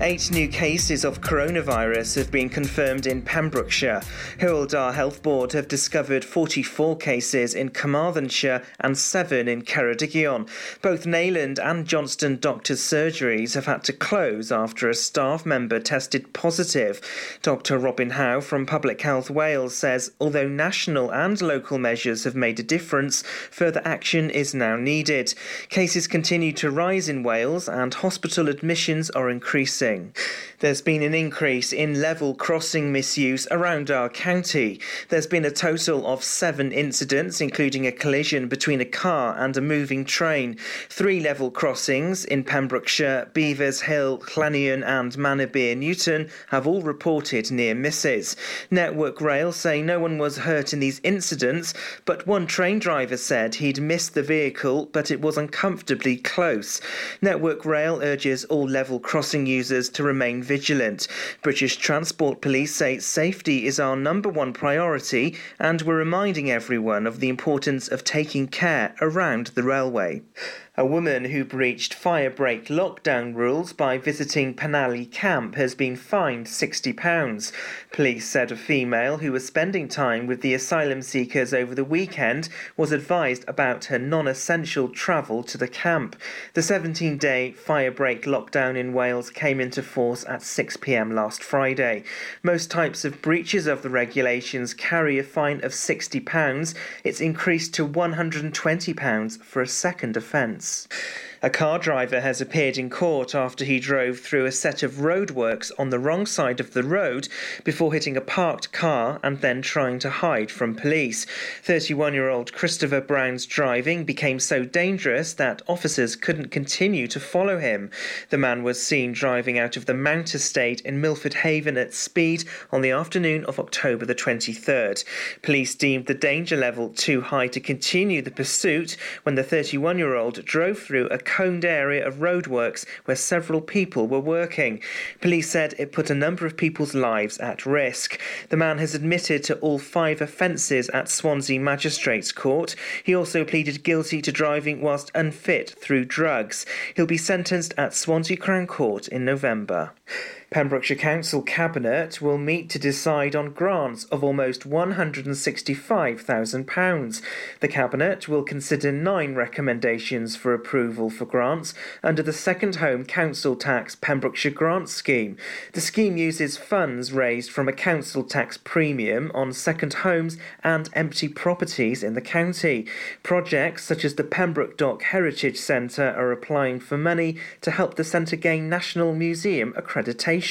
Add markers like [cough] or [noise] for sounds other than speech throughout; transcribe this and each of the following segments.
Eight new cases of coronavirus have been confirmed in Pembrokeshire. Dda Health Board have discovered 44 cases in Carmarthenshire and seven in Ceredigion. Both Nayland and Johnston Doctors' surgeries have had to close after a staff member tested positive. Dr Robin Howe from Public Health Wales says although national and local measures have made a difference, further action is now needed. Cases continue to rise in Wales and hospital admissions are increasing. There's been an increase in level crossing misuse around our county. There's been a total of seven incidents, including a collision between a car and a moving train. Three level crossings in Pembrokeshire, Beavers Hill, Llanion, and Manorbier Newton have all reported near misses. Network Rail say no one was hurt in these incidents, but one train driver said he'd missed the vehicle, but it was uncomfortably close. Network Rail urges all level crossing users to remain vigilant. British Transport Police say safety is our number one priority and we're reminding everyone of the importance of taking care around the railway. A woman who breached fire break lockdown rules by visiting Penally camp has been fined £60. Police said a female who was spending time with the asylum seekers over the weekend was advised about her non essential travel to the camp. The 17 day firebreak lockdown in Wales came into force at 6 pm last Friday. Most types of breaches of the regulations carry a fine of £60. It's increased to £120 for a second offence. A car driver has appeared in court after he drove through a set of roadworks on the wrong side of the road before hitting a parked car and then trying to hide from police. 31 year old Christopher Brown's driving became so dangerous that officers couldn't continue to follow him. The man was seen driving out of the Mount Estate in Milford Haven at speed on the afternoon of October the 23rd. Police deemed the danger level too high to continue the pursuit when the 31 year old drove through a coned area of roadworks where several people were working. Police said it put a number of people's lives at risk. The man has admitted to all five offences at Swansea Magistrates Court. He also pleaded guilty to driving whilst unfit through drugs. He'll be sentenced at Swansea Crown Court in November. Pembrokeshire Council Cabinet will meet to decide on grants of almost £165,000. The Cabinet will consider nine recommendations for approval for grants under the Second Home Council Tax Pembrokeshire Grant Scheme. The scheme uses funds raised from a council tax premium on second homes and empty properties in the county. Projects such as the Pembroke Dock Heritage Centre are applying for money to help the centre gain National Museum accreditation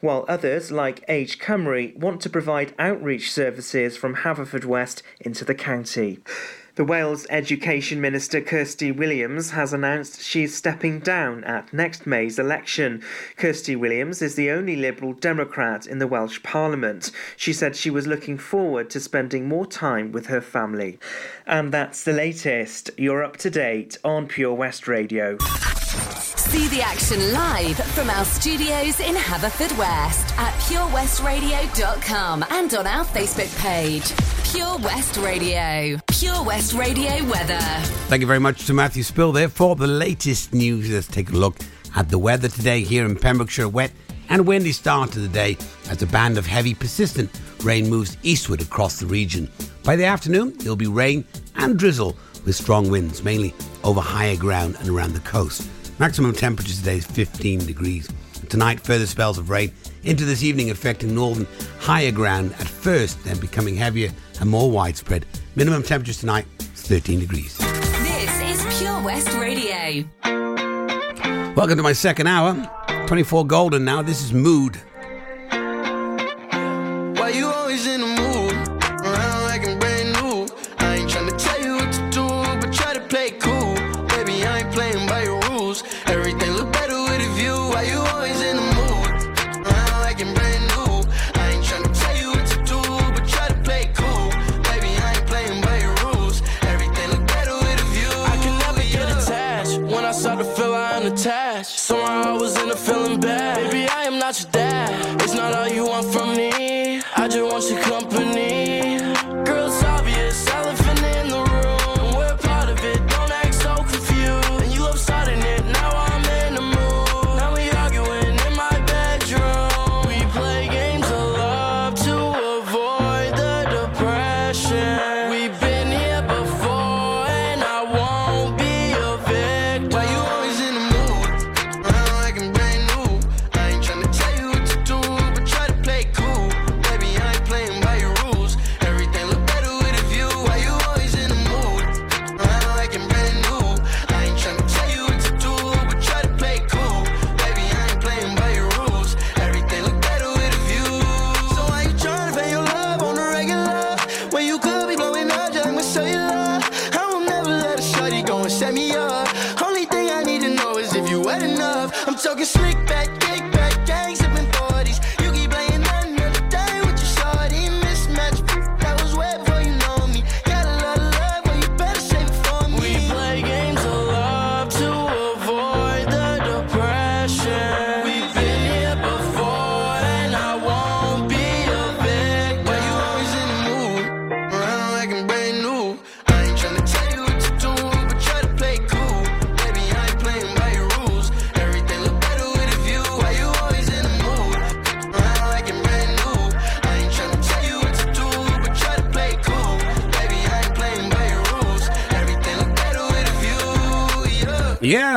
while others, like Age Cymru, want to provide outreach services from Haverfordwest into the county. The Wales Education Minister Kirsty Williams has announced she's stepping down at next May's election. Kirsty Williams is the only Liberal Democrat in the Welsh Parliament. She said she was looking forward to spending more time with her family. And that's the latest. You're up to date on Pure West Radio. See the action live from our studios in Haverfordwest at purewestradio.com and on our Facebook page. Pure West Radio. Pure West Radio weather. Thank you very much to Matthew Spill there for the latest news. Let's take a look at the weather today here in Pembrokeshire. Wet and windy start to the day as a band of heavy, persistent rain moves eastward across the region. By the afternoon, there'll be rain and drizzle with strong winds, mainly over higher ground and around the coast. Maximum temperature today is 15 degrees. Tonight, further spells of rain into this evening affecting northern higher ground at first, then becoming heavier and more widespread. Minimum temperatures tonight is 13 degrees. This is Pure West Radio. Welcome to my second hour. 24 golden now. This is Mood.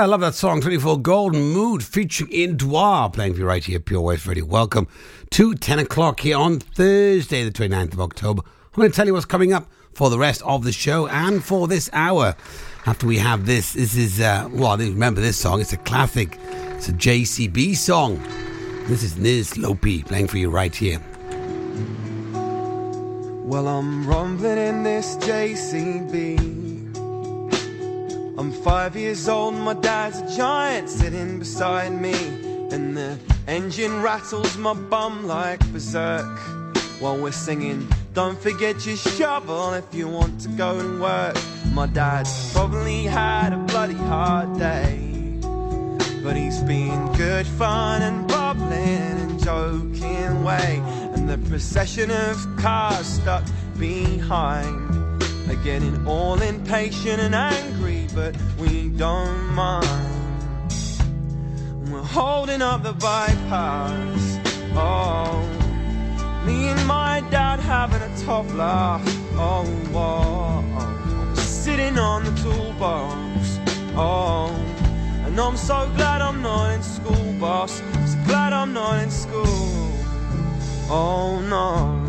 Love that song, 24 Golden Mood, featuring iann dior, playing for you right here Pure West Radio. Welcome to 10 o'clock here on Thursday, the 29th of October. I'm going to tell you what's coming up for the rest of the show and for this hour. After we have this, this is, uh, well, remember this song, it's a classic. It's a JCB song. This is Nizlopi playing for you right here. Well, I'm rumbling in this JCB. Five years old, my dad's a giant sitting beside me. And the engine rattles my bum like berserk. While we're singing, don't forget your shovel if you want to go and work. My dad's probably had a bloody hard day. But he's been good fun and bubbling and joking way. And the procession of cars stuck behind are getting all impatient and angry, but we don't mind. We're holding up the bypass. Oh, me and my dad having a top laugh. Oh, oh, oh. sitting on the toolbox. Oh, and I'm so glad I'm not in school, boss. So glad I'm not in school. Oh no.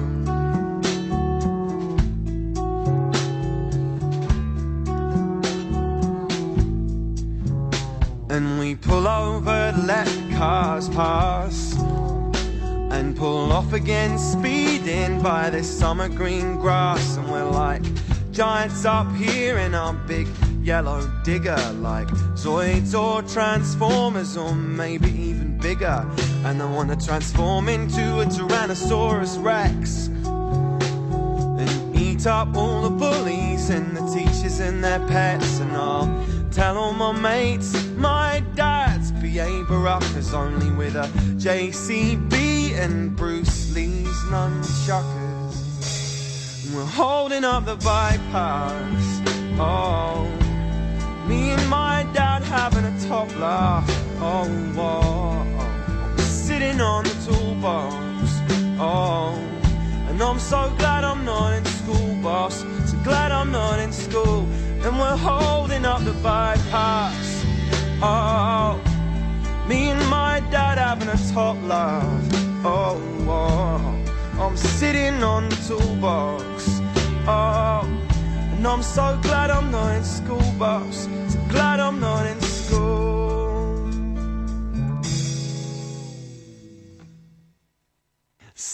We pull over let cars pass And pull off again, speeding by this summer green grass. And we're like giants up here in our big yellow digger Like Zoids or Transformers or maybe even bigger. And I wanna transform into a Tyrannosaurus Rex and eat up all the bullies and the teachers and their pets and I'll tell all my mates my dad's B.A. Baracus only with a JCB and Bruce Lee's nunchuckers and we're holding up the bypass oh me and my dad having a top laugh oh, oh, oh. sitting on the toolbox oh and I'm so glad I'm not in school, boss. So glad I'm not in school. And we're holding the bypass. Oh, me and my dad having a top laugh. Oh, oh, I'm sitting on the toolbox. Oh, and I'm so glad I'm not in school, boss. So glad I'm not in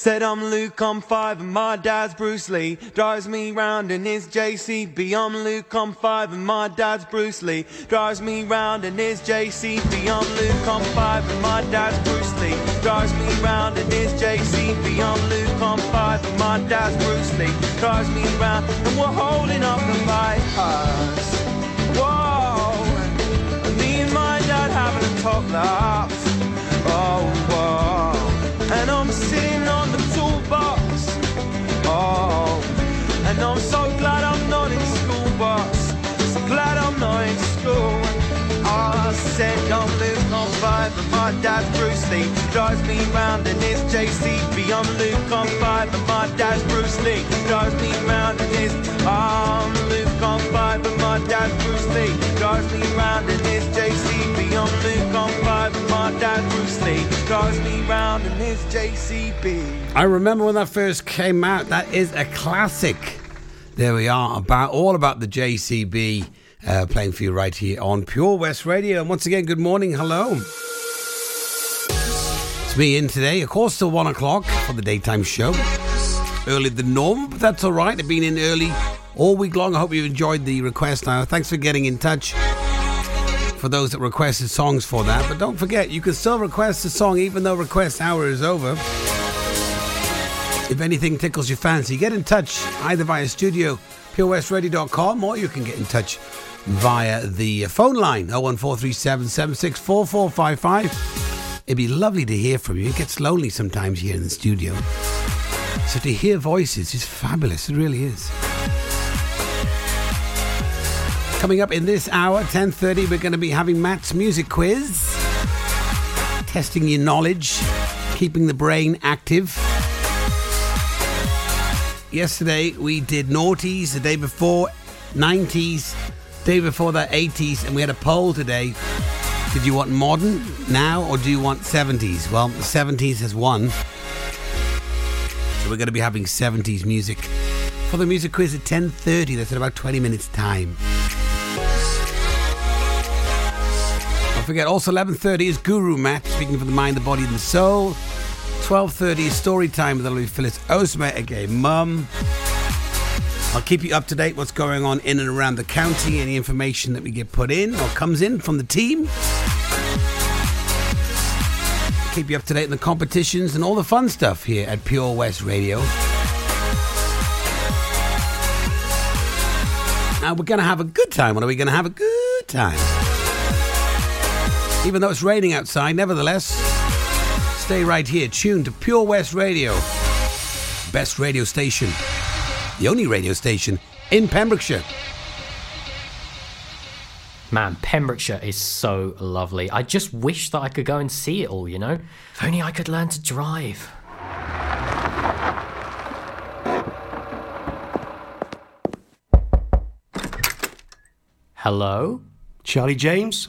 Said I'm Luke, I'm five, and my dad's Bruce Lee. Drives me round in his JCB. I'm Luke, I'm five, and my dad's Bruce Lee. Drives me round in his JCB. I'm Luke, I'm five, and my dad's Bruce Lee. Drives me round in his JCB. I'm Luke, I'm five, and my dad's Bruce Lee. Drives me round, and we're holding up the bypass. Whoa, and me and my dad having a top laugh. Oh, whoa all. And I'm so glad I'm not in school, boss. So glad I'm not in school. I said I'm Luke, on five, and my dad's Bruce Lee. Drives me round in his JCB. I'm Luke, on five, and my dad's Bruce Lee. Drives me round in his. I'm Luke, on five, and my dad's Bruce Lee. Drives me round in his JCB. I'm Luke, I'm Bruce Lee. Me round in his JCB. I remember when that first came out. That is a classic. There we are, about all about the JCB uh, playing for you right here on Pure West Radio. And once again, good morning, hello. It's me in today, of course, till one o'clock for the daytime show. Earlier than normal, but that's all right. I've been in early all week long. I hope you enjoyed the request. Now, thanks for getting in touch for those that requested songs for that. But don't forget, you can still request a song even though request hour is over. If anything tickles your fancy, get in touch either via studio purewestradio.com or you can get in touch via the phone line 01437 764455. It'd be lovely to hear from you. It gets lonely sometimes here in the studio. So to hear voices is fabulous. It really is. Coming up in this hour, 10.30, we're going to be having Matt's music quiz. Testing your knowledge, keeping the brain active. Yesterday we did noughties, the day before 90s, day before that 80s, and we had a poll today. Did you want modern now or do you want 70s? Well, the 70s has won. So we're going to be having 70s music for the music quiz at 10:30. That's in about 20 minutes time. Don't forget also 11:30 is Guru Matt speaking for the mind, the body and the soul. 12.30 is story time with Olivia Phyllis Osma, aka Mum. I'll keep you up to date what's going on in and around the county, any information that we get put in or comes in from the team. Keep you up to date in the competitions and all the fun stuff here at Pure West Radio. Now we're going to have a good time. What are we going to have a good time? Even though it's raining outside, nevertheless, Stay right here, tuned to Pure West Radio. Best radio station. The only radio station in Pembrokeshire. Man, Pembrokeshire is so lovely. I just wish that I could go and see it all, you know? If only I could learn to drive. Hello? Charlie James,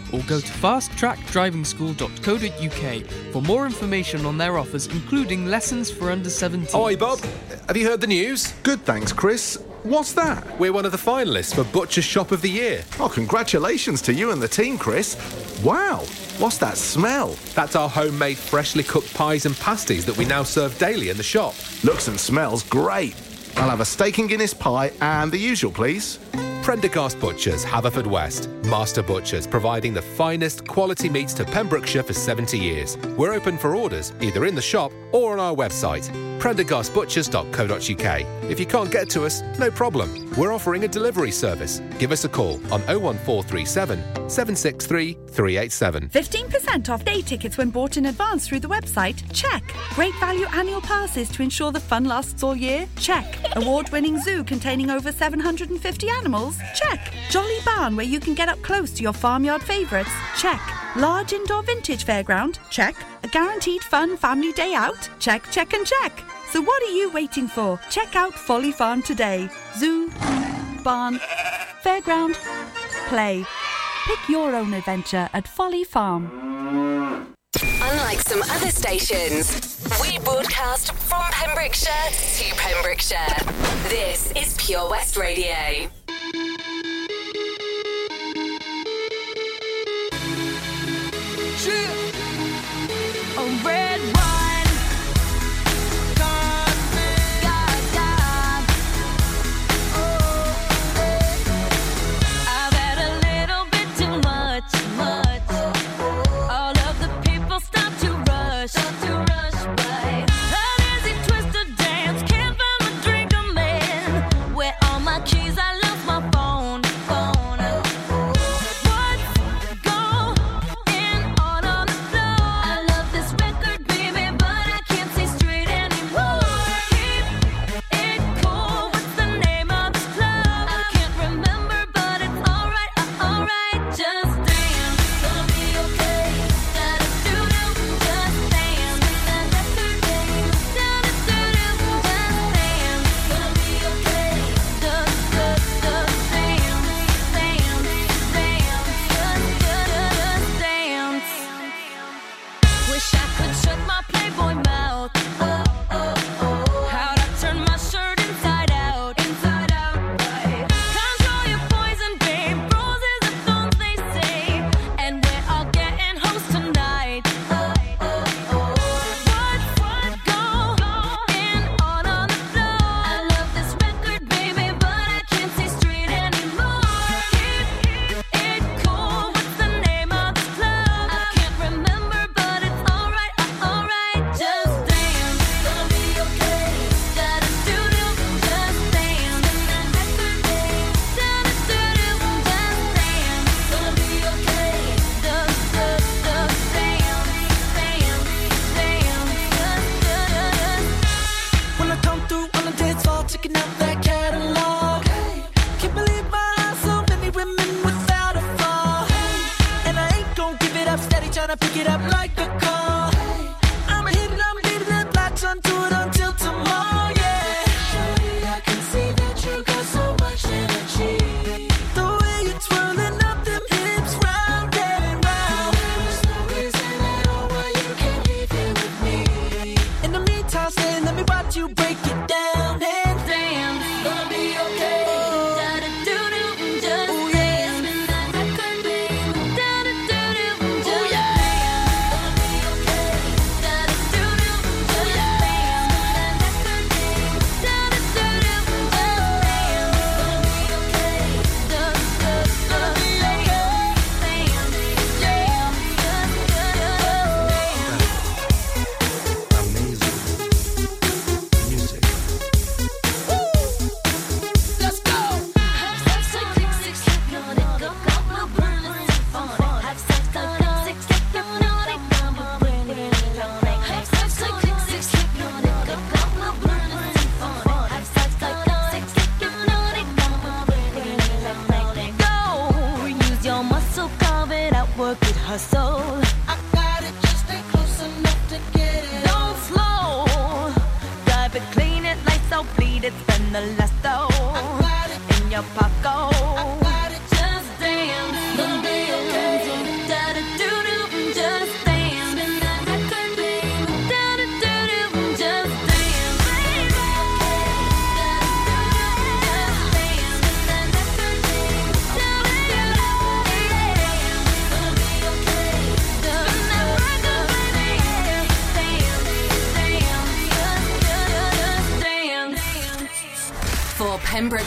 or go to fasttrackdrivingschool.co.uk for more information on their offers, including lessons for under 17. Oi, Bob. Have you heard the news? Good, thanks, Chris. What's that? We're one of the finalists for Butcher Shop of the Year. Oh, congratulations to you and the team, Chris. Wow, what's that smell? That's our homemade, freshly cooked pies and pasties that we now serve daily in the shop. Looks and smells great. I'll have a steak and Guinness pie and the usual, please. Prendergast Butchers, Haverfordwest. Master Butchers, providing the finest quality meats to Pembrokeshire for 70 years. We're open for orders, either in the shop or on our website, prendergastbutchers.co.uk. If you can't get to us, no problem. We're offering a delivery service. Give us a call on 01437 763 387. 15% off day tickets when bought in advance through the website? Check. Great value annual passes to ensure the fun lasts all year? Check. Award winning zoo containing over 750 animals? Check. Jolly barn where you can get up close to your farmyard favourites? Check. Large indoor vintage fairground? Check. A guaranteed fun family day out? Check, check, and check. So what are you waiting for? Check out Folly Farm today. Zoo, barn, fairground, play. Pick your own adventure at Folly Farm. Unlike some other stations, we broadcast from Pembrokeshire to Pembrokeshire. This is Pure West Radio.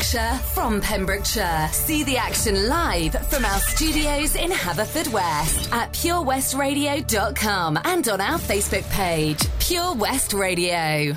Pembrokeshire from Pembrokeshire. See the action live from our studios in Haverfordwest at purewestradio.com and on our Facebook page, Pure West Radio.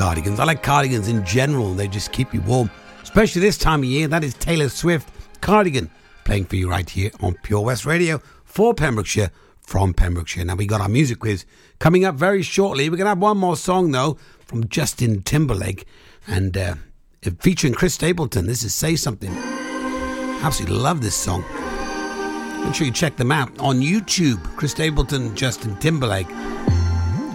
cardigans. I like cardigans in general, they just keep you warm, especially this time of year. That is Taylor Swift Cardigan playing for you right here on Pure West Radio for Pembrokeshire from Pembrokeshire. Now, we got our music quiz coming up very shortly. We're going to have one more song, though, from Justin Timberlake and uh, featuring Chris Stapleton. This is Say Something. Absolutely love this song. Make sure you check them out on YouTube. Chris Stapleton, Justin Timberlake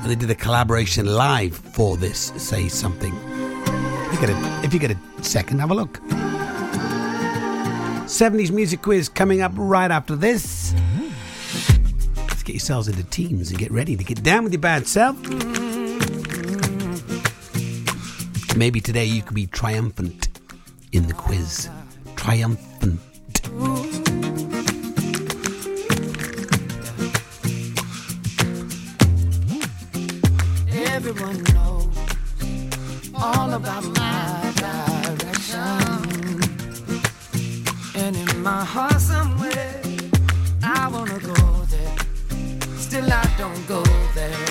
and they did a collaboration live for this Say Something. If you get a, if you get a second, have a look. 70s music quiz coming up right after this. Let's get yourselves into teams and get ready to get down with your bad self. Maybe today you could be triumphant in the quiz. Triumphant. all about my direction. And in my heart somewhere, I wanna go there. Still I don't go there.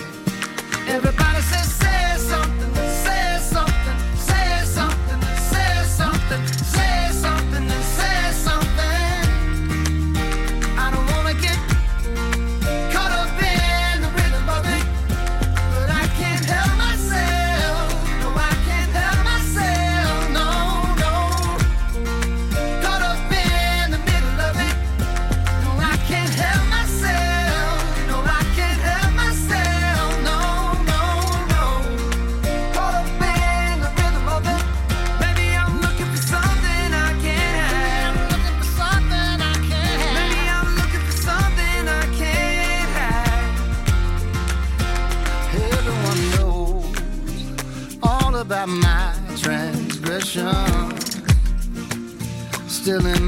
still in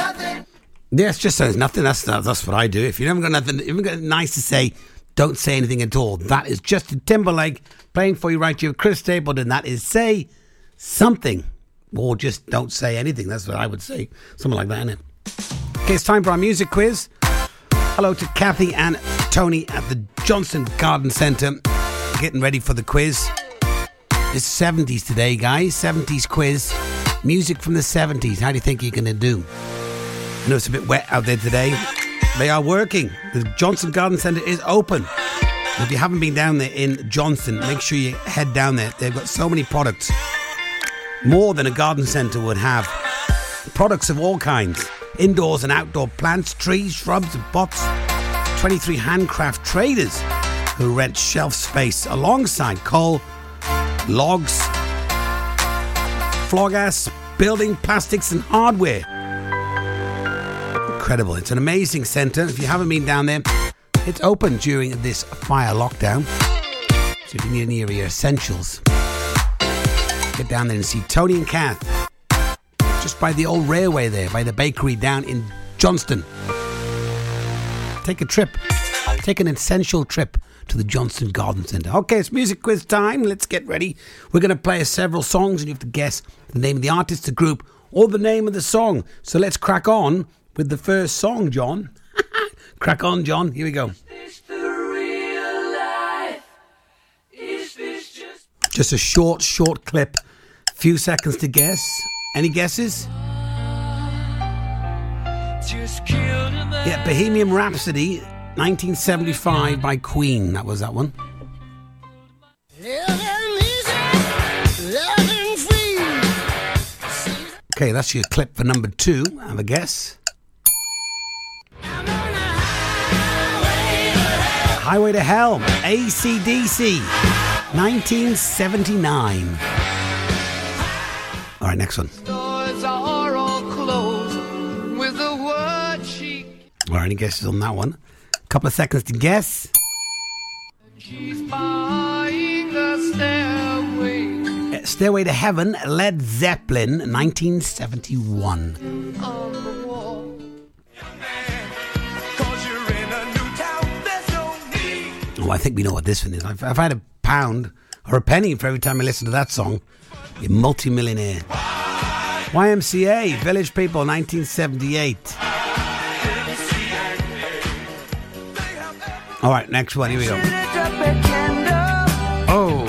nothing. Yes, just says nothing. That's that's what I do. If you haven't got nothing, even got nice to say, don't say anything at all. That is Justin Timberlake playing for you right here, Chris Stapleton. That is say something or just don't say anything. That's what I would say. Something like that, it? Okay, it's time for our music quiz. Hello to Kathy and Tony at the Johnston Garden Centre. Getting ready for the quiz. It's 70s today, guys. 70s quiz. Music from the 70s. How do you think you're going to do? I know it's a bit wet out there today. They are working. The Johnston Garden Centre is open. If you haven't been down there in Johnston, make sure you head down there. They've got so many products. More than a garden centre would have. Products of all kinds. Indoors and outdoor plants, trees, shrubs and pots. 23 handcraft traders who rent shelf space alongside coal, logs, floor gas, building plastics and hardware. Incredible. It's an amazing centre. If you haven't been down there, it's open during this fire lockdown. So if you need any of your essentials, get down there and see Tony and Kath. Just by the old railway there, by the bakery down in Johnston. Take a trip. Take an essential trip to the Johnston Garden Centre. Okay, it's music quiz time. Let's get ready. We're going to play several songs and you have to guess the name of the artist, the group, or the name of the song. So let's crack on with the first song, John. [laughs] crack on, John. Here we go. Just a short, short clip. Few seconds to guess. Any guesses? Yeah, Bohemian Rhapsody, 1975 by Queen. That was that one. Okay, that's your clip for number two. Have a guess. Highway to Hell, ACDC, 1979. All right, next one. All closed with the word she All right, any guesses on that one? A couple of seconds to guess. she's buying a stairway Stairway to Heaven, Led Zeppelin, 1971. Um, Oh, I think we know what this one is. I've, I've had a pound or a penny for every time I listen to that song. You're multi-millionaire. YMCA, Village People, 1978. All right, next one. Here we go. Oh,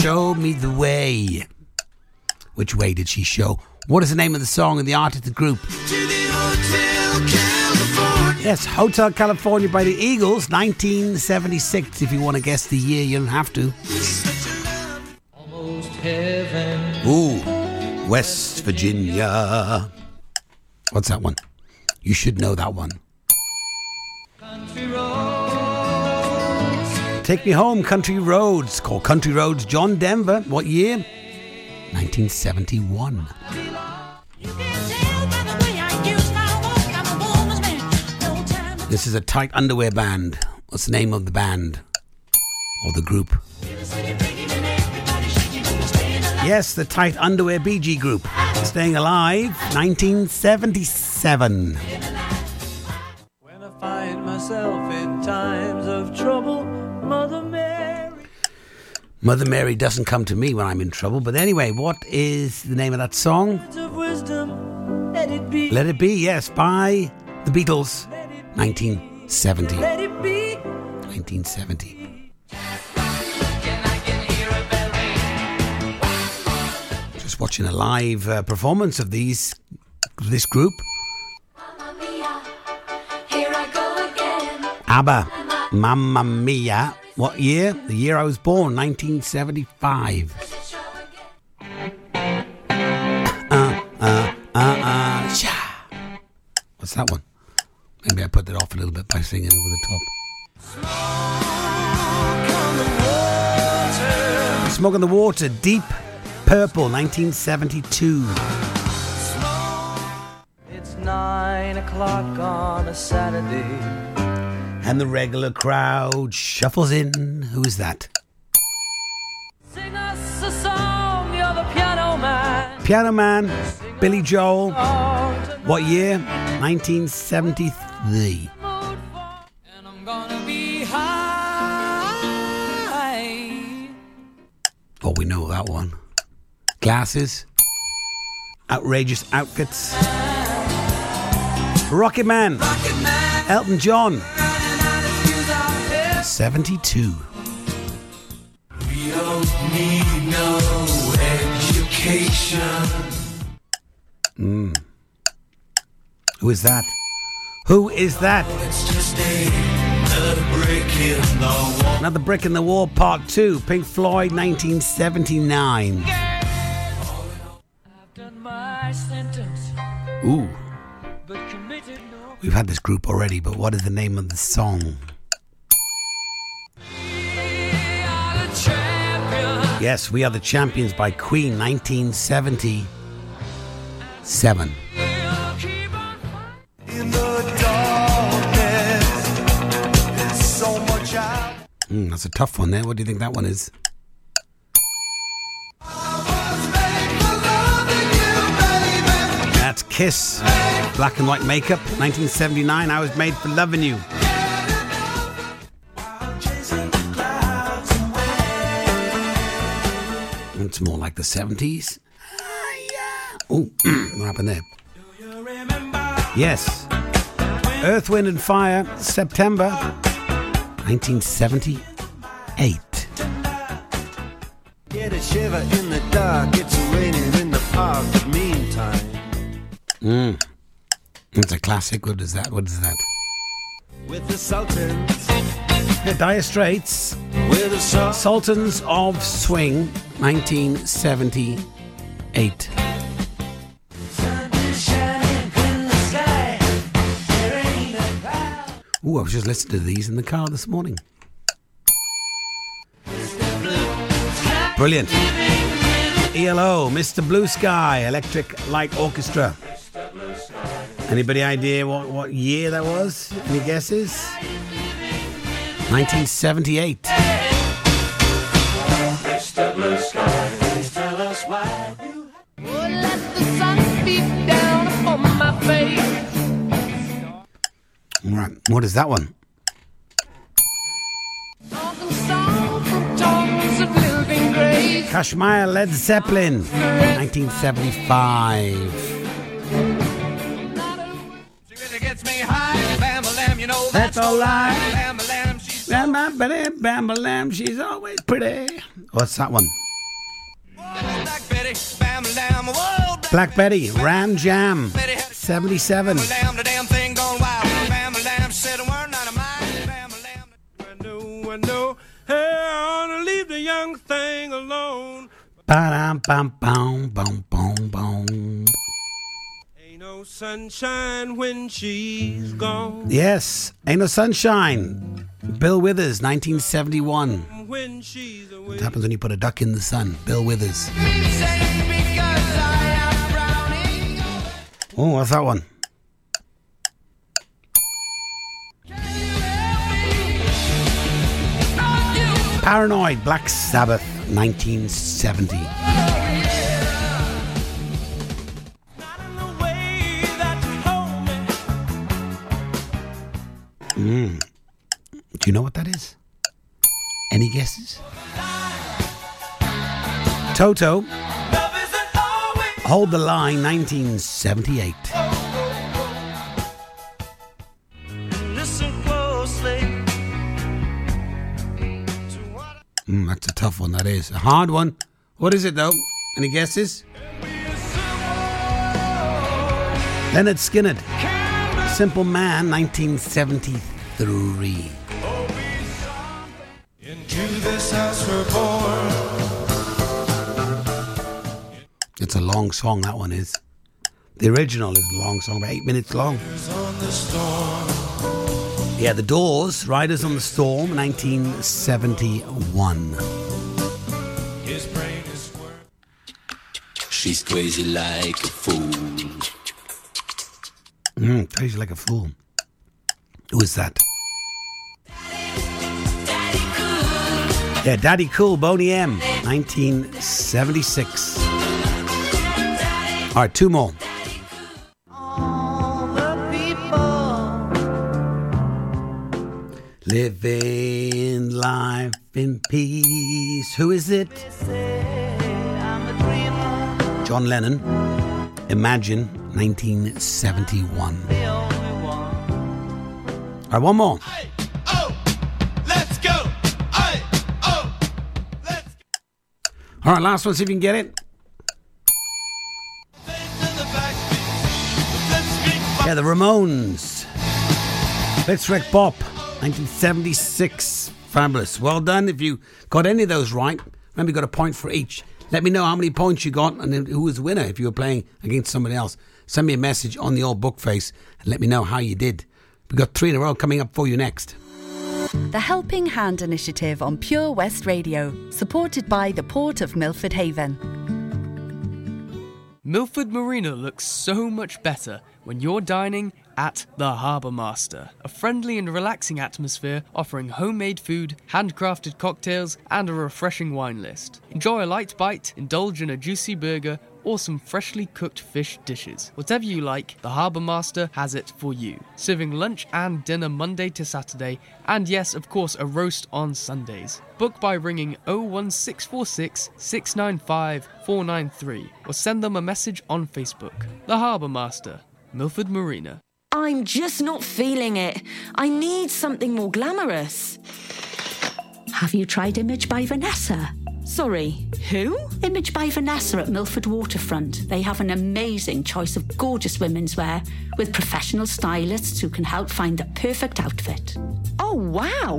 show me the way. Which way did she show? What is the name of the song and the artist, the group? Yes, Hotel California by the Eagles, 1976. If you want to guess the year, you don't have to. Almost heaven. Ooh, West Virginia. What's that one? You should know that one. Country roads. Take Me Home, Country Roads. Called Country Roads, John Denver. What year? 1971. This is a tight underwear band. What's the name of the band? Or the group? Yes, the tight underwear BG group. Staying alive, 1977. When I find myself in times of trouble, Mother Mary. Mother Mary doesn't come to me when I'm in trouble. But anyway, what is the name of that song? let it be. Let It Be, yes, by the Beatles, 1970. Let it be. 1970. Just watching a live uh, performance of these this group. ABBA, Mamma Mia. What year? The year I was born, 1975. Uh, uh, uh, uh. What's that one? Maybe I put that off a little bit by singing over the top. Smoke on the Water, Deep Purple, 1972. It's nine o'clock on a Saturday. And the regular crowd shuffles in. Who is that? Sing us a song, you're the piano man. Piano Man, Billy Joel. What year? 1973. I'm gonna be high. Oh, we know that one. Glasses. Outrageous outfits. Rocket Man. Elton John. 72. We don't need no education. Mm. Who is that? Who is that? Another brick in the wall. Another Brick in the Wall, Part 2. Pink Floyd, 1979. Done my sentence, Ooh. but committed no. We've had this group already, but what is the name of the song? Yes, We Are the Champions by Queen, 1977. Mm, that's a tough one there. What do you think that one is? That's Kiss. Black and white makeup, 1979. I was made for loving you. It's more like the 70s. Oh, [clears throat] what happened there? Yes. Earth, Wind and Fire, September 1978. Get a shiver in the dark, it's raining in the park. But meantime, Mm. It's a classic. What is that? What is that? with the Sultans, The Dire Straits. with the Sul- Sultans of Swing, 1978. Ooh, I was just listening to these in the car this morning. Brilliant. ELO, Mr. Blue Sky, Electric Light Orchestra. Anybody idea what, what year that was? Any guesses? 1978. Mr. Blue Sky, tell us why you Let the sun beat down upon my face. Right, what is that one? Kashmir Led Zeppelin, 1975. gets me high. Bam, lamb, you know That's all right. Bam, Bam, bam, she's always pretty. What's that one? Black Betty, Ram Jam, 77. Ba-dum, bam, bam, bam, bam, bam. Ain't no sunshine when she's gone. Yes, Ain't No Sunshine. Bill Withers, 1971. When she's away. What happens when you put a duck in the sun? Bill Withers. Oh, what's that one? Paranoid, Black Sabbath, 1970. Mm. Do you know what that is? Any guesses? Toto. Hold the Line, 1978. Mm, that's a tough one, that is. A hard one. What is it, though? Any guesses? Lynyrd Skynyrd. Simple Man, 1973. Into this house we're born. It's a long song, that one is. The original is a long song, about eight minutes long. On the storm. Yeah, The Doors, Riders on the Storm, 1971. His brain is She's crazy like a fool. Mm, crazy like a fool. Who is that? Yeah, Daddy Cool, Boney M, 1976. All right, two more. Living life in peace. Who is it? John Lennon. Imagine 1971. All right, one more. Oh, let's go. Oh. All right, last one, see if you can get it. Yeah, the Ramones. Blitzkrieg Bop, 1976. Fabulous. Well done. If you got any of those right, remember you got a point for each. Let me know how many points you got and then who was the winner if you were playing against somebody else. Send me a message on the old book face and let me know how you did. We've got three in a row coming up for you next. The Helping Hand Initiative on Pure West Radio, supported by the Port of Milford Haven. Milford Marina looks so much better when you're dining at the Harbour Master, a friendly and relaxing atmosphere offering homemade food, handcrafted cocktails, and a refreshing wine list. Enjoy a light bite, indulge in a juicy burger, or some freshly cooked fish dishes. Whatever you like, the Harbour Master has it for you. Serving lunch and dinner Monday to Saturday, and yes, of course, a roast on Sundays. Book by ringing 01646 695 493 or send them a message on Facebook. The Harbour Master, Milford Marina. I'm just not feeling it. I need something more glamorous. Have you tried Image by Vanessa? Sorry, who? Image by Vanessa at Milford Waterfront. They have an amazing choice of gorgeous women's wear with professional stylists who can help find the perfect outfit. Oh, wow.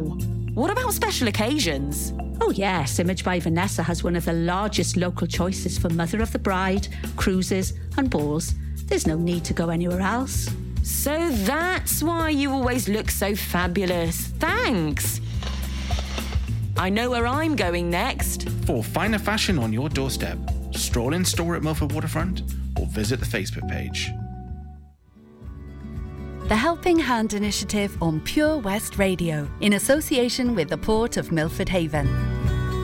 What about special occasions? Oh, yes, Image by Vanessa has one of the largest local choices for Mother of the Bride, cruises, and balls. There's no need to go anywhere else. So that's why you always look so fabulous. Thanks. I know where I'm going next. For finer fashion on your doorstep, stroll in store at Milford Waterfront or visit the Facebook page. The Helping Hand Initiative on Pure West Radio, in association with the Port of Milford Haven.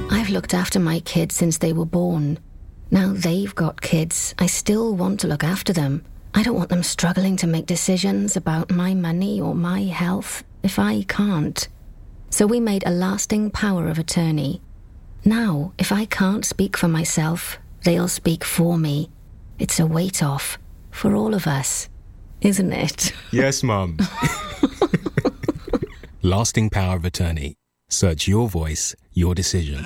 I've looked after my kids since they were born. Now they've got kids. I still want to look after them. I don't want them struggling to make decisions about my money or my health if I can't. So we made a lasting power of attorney. Now, if I can't speak for myself, they'll speak for me. It's a weight off for all of us, isn't it? Yes, Mum. [laughs] Lasting power of attorney. Search your voice, your decision.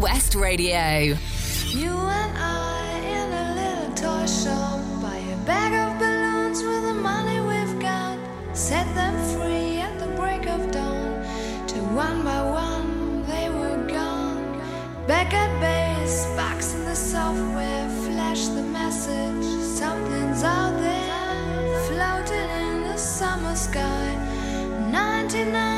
West Radio. You and I in a little toy shop buy a bag of balloons with the money we've got. Set them free at the break of dawn. Till one by one they were gone. Back at base, box in the software, flash the message. Something's out there, floating in the summer sky. 99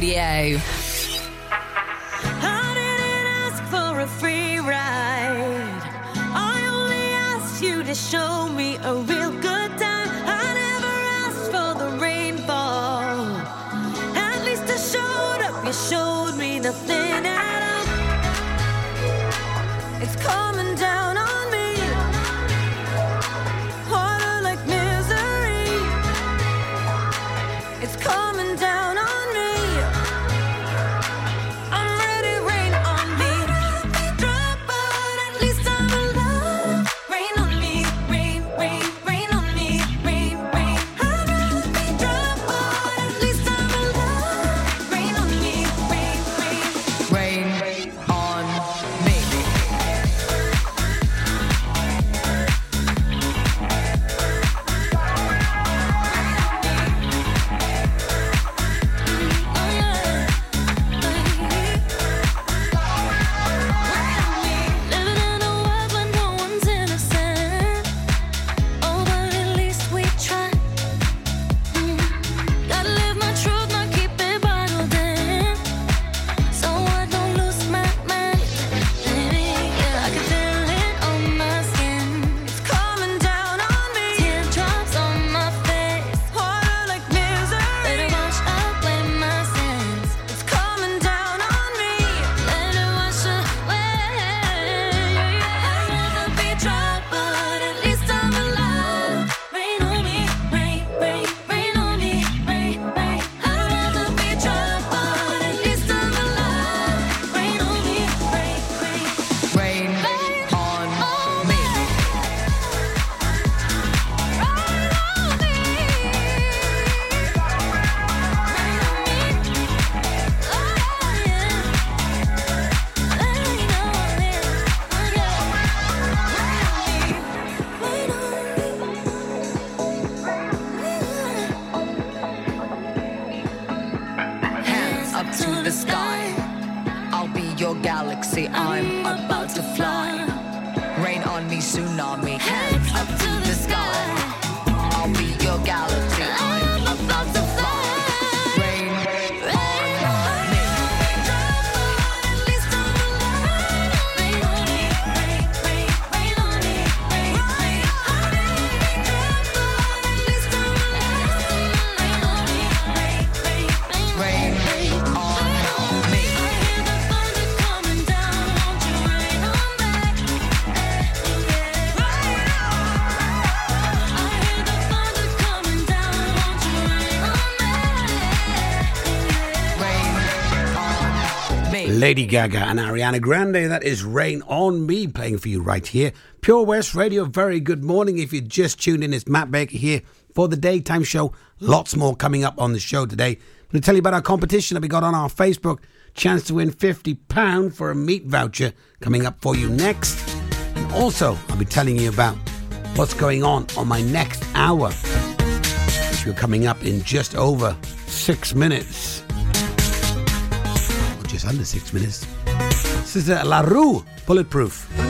Radio. Lady Gaga and Ariana Grande. That is Rain on Me playing for you right here. Pure West Radio, very good morning. If you just tuned in, it's Matt Baker here for the daytime show. Lots more coming up on the show today. I'm going to tell you about our competition that we got on our Facebook. Chance to win £50 for a meat voucher coming up for you next. And also, I'll be telling you about what's going on on my next hour, If you're coming up in just over six minutes just under six minutes. This is uh, La Roux Bulletproof.